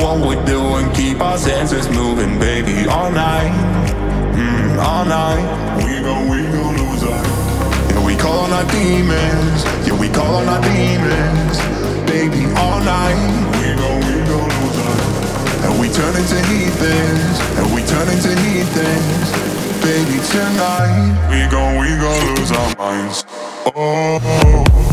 What we're doing. Keep our senses moving, baby, all night, mm, all night. We gon' we gon' lose our. Yeah, we call on our demons. Yeah, we call on our demons, baby, all night. We gon' we gon' lose our. And we turn into heathens, and we turn into heathens, baby, tonight. We gon' we gon' lose our minds. Oh.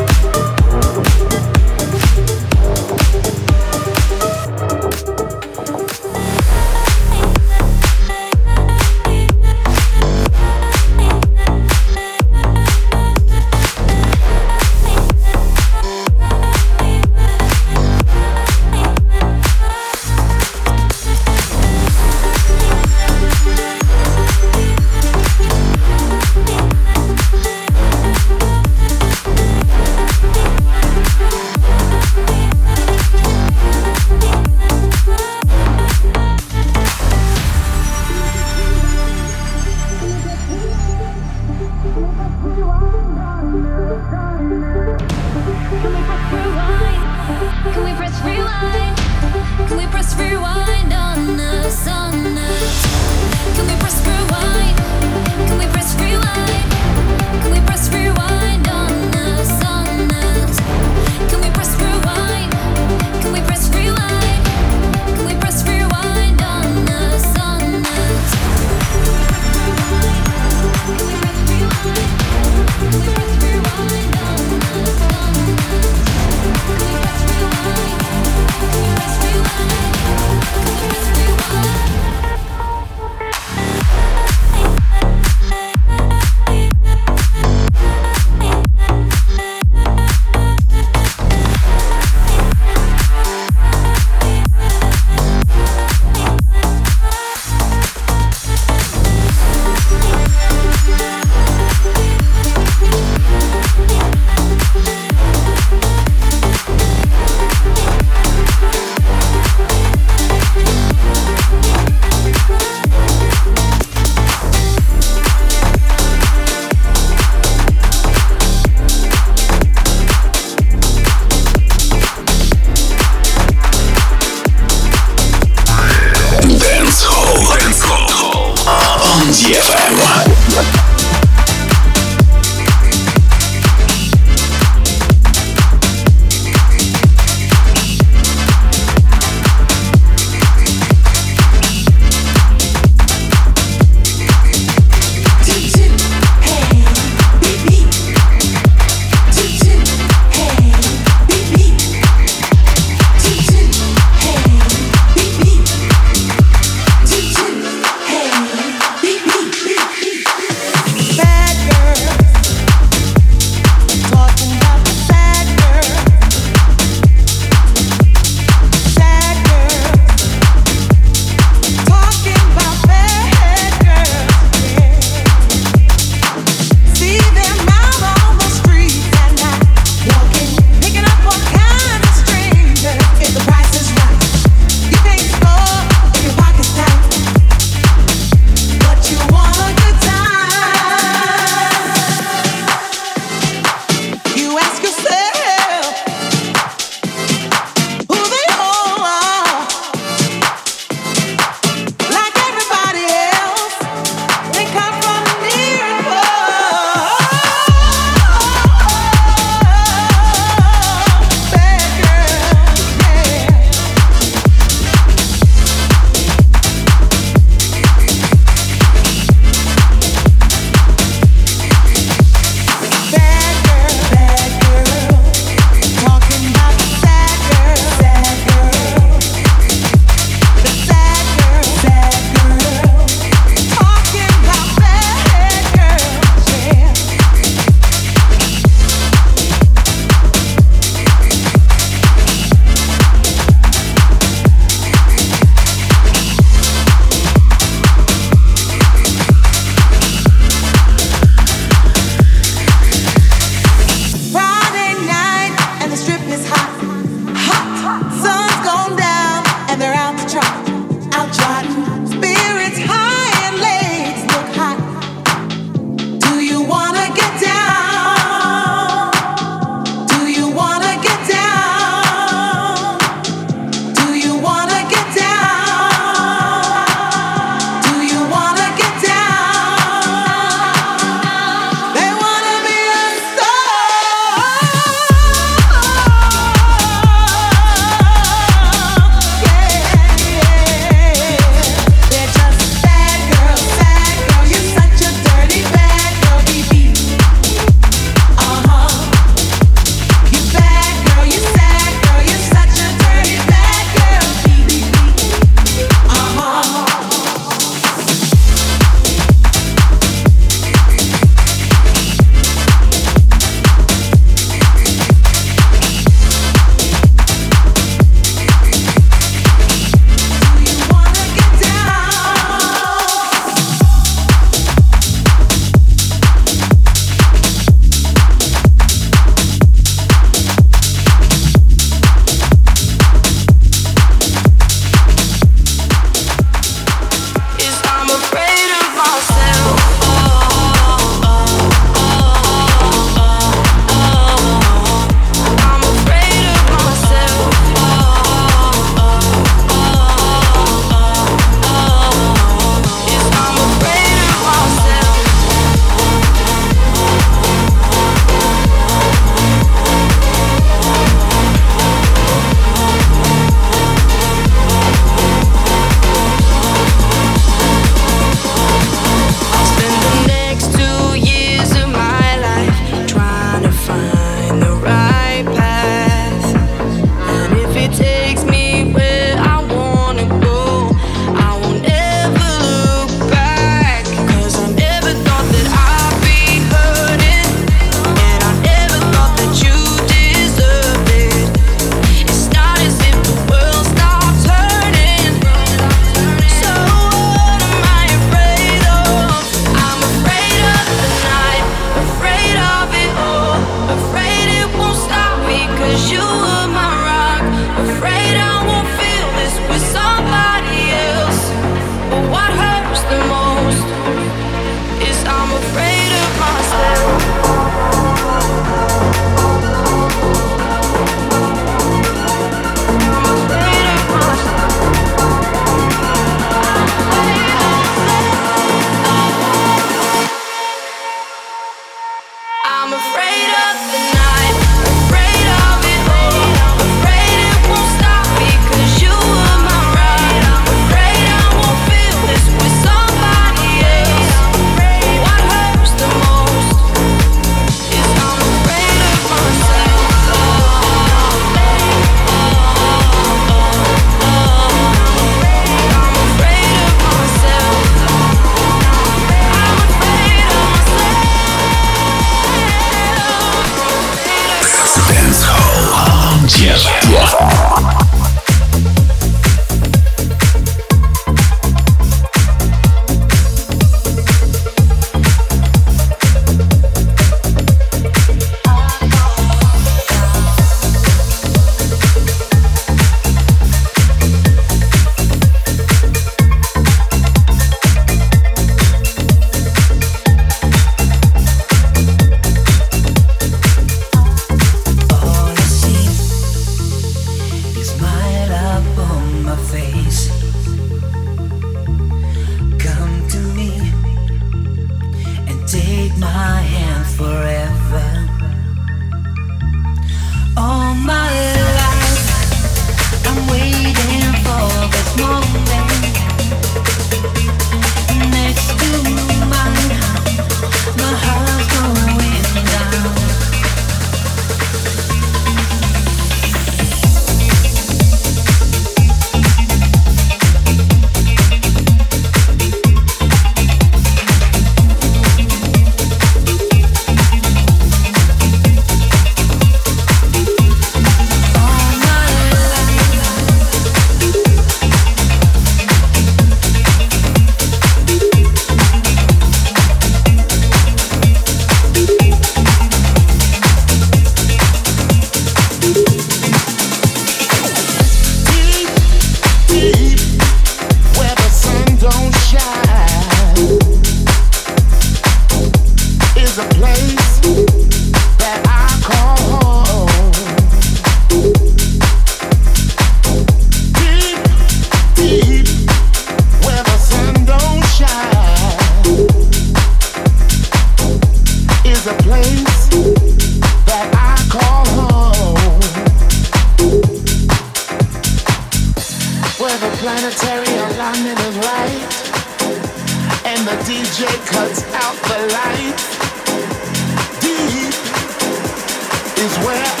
where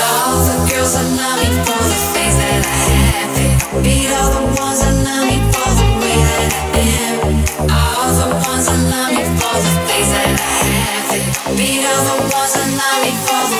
all the girls I love me for the things that I have. Beat all the ones love me for the way that I am. All the ones love me for the things that I have. Beat all the ones love me for the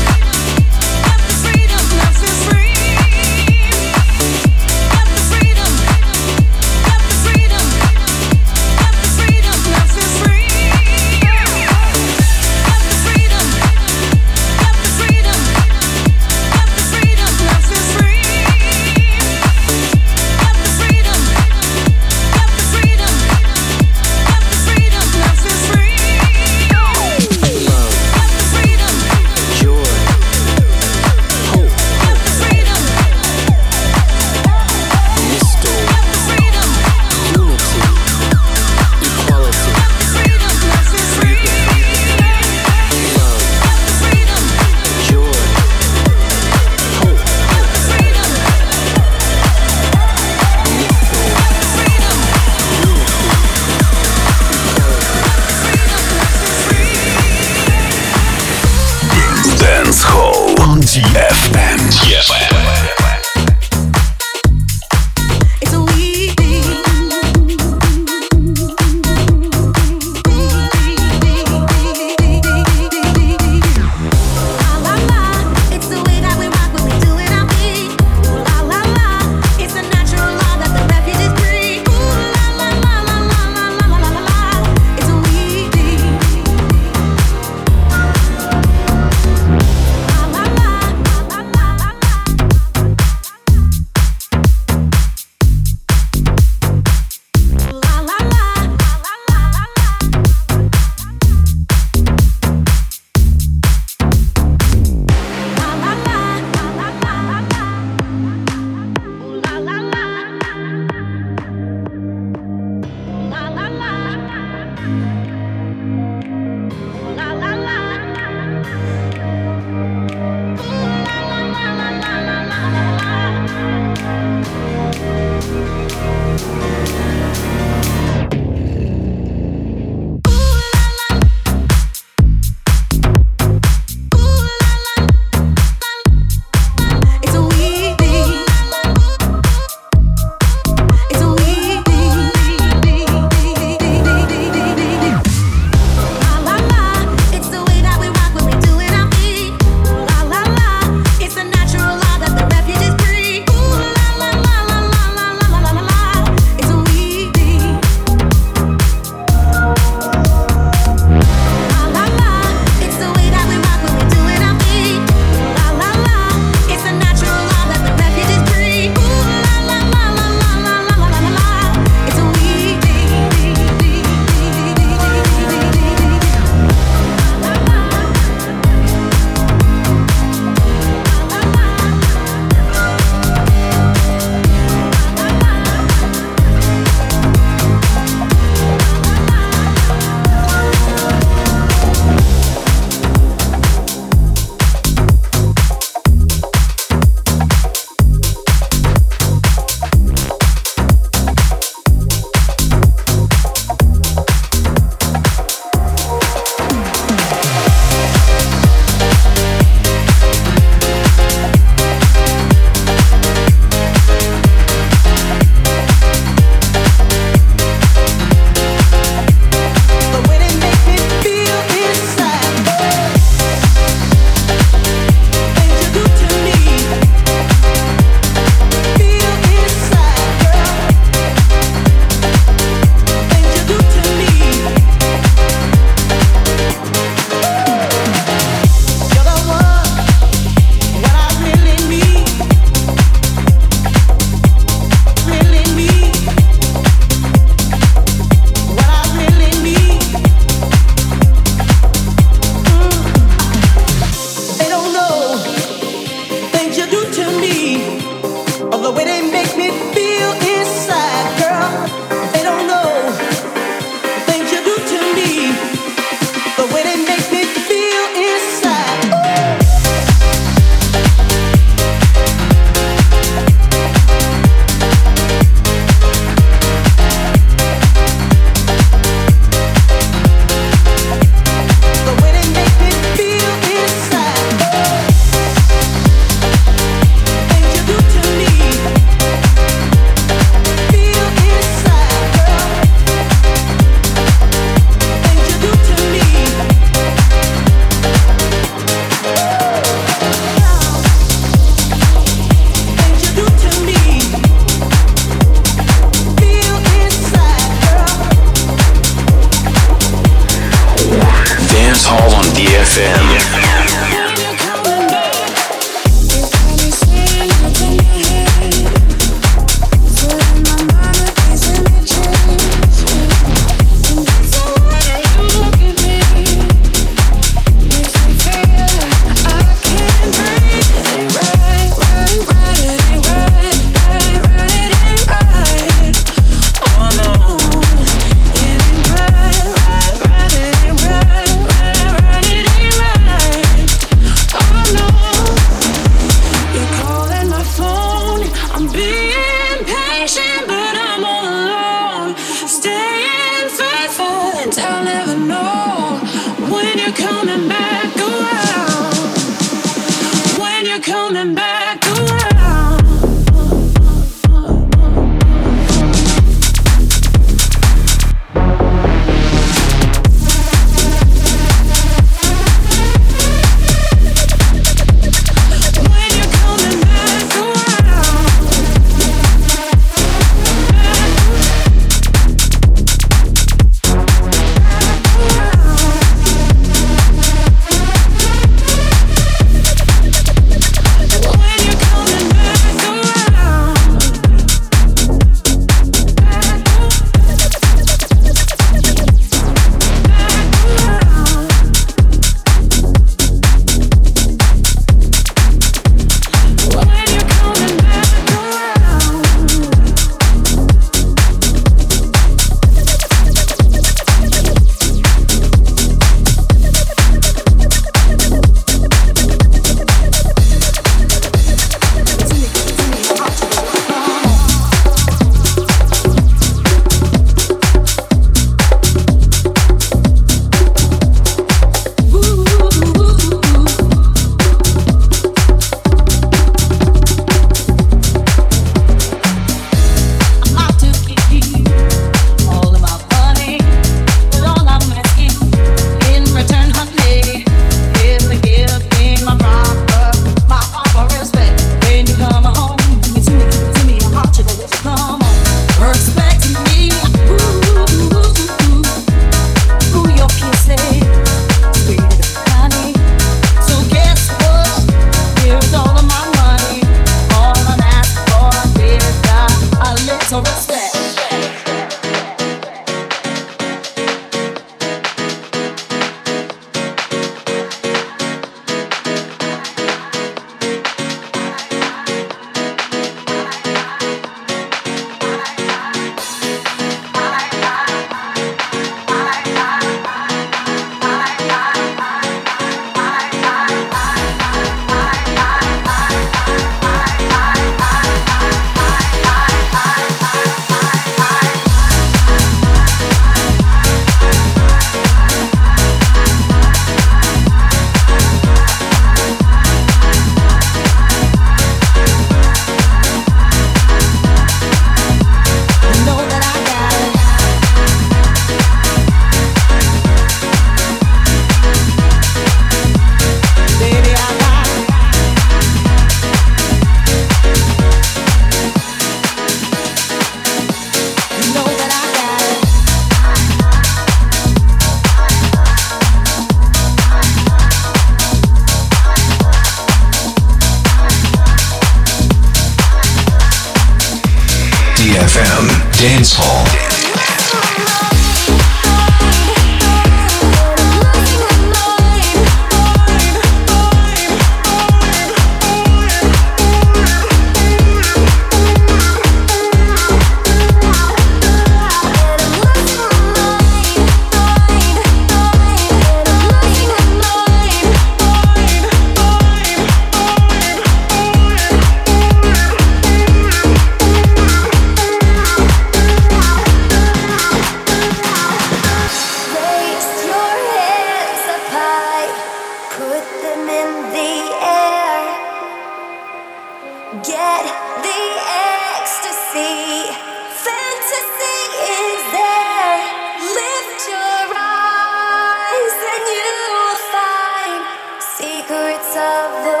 mind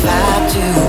fly to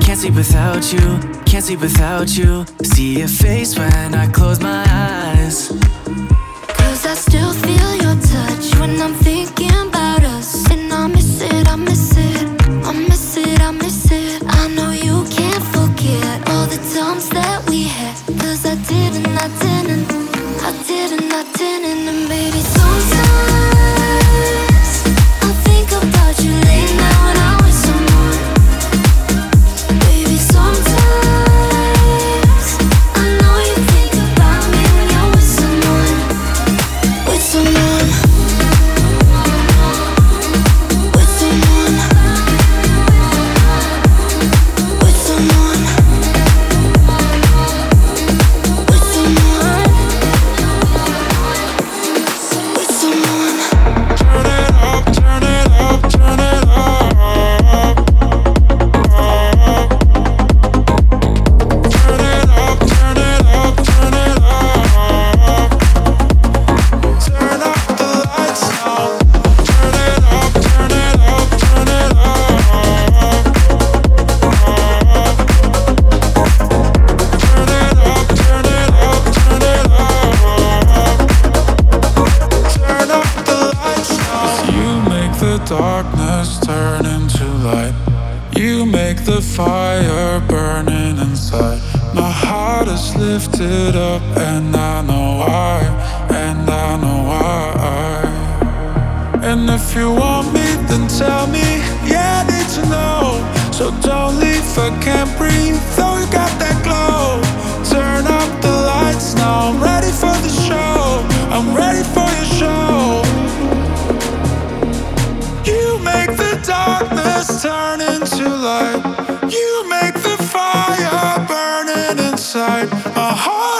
can't sleep without you, can't sleep without you. See your face when I close my eyes. Cause I still feel your touch when I'm thinking about us. And I miss it, I miss it, I miss it, I miss it. I know you can't forget all the times that we had. Cause I didn't, I didn't, I didn't, I didn't, and baby, a heart.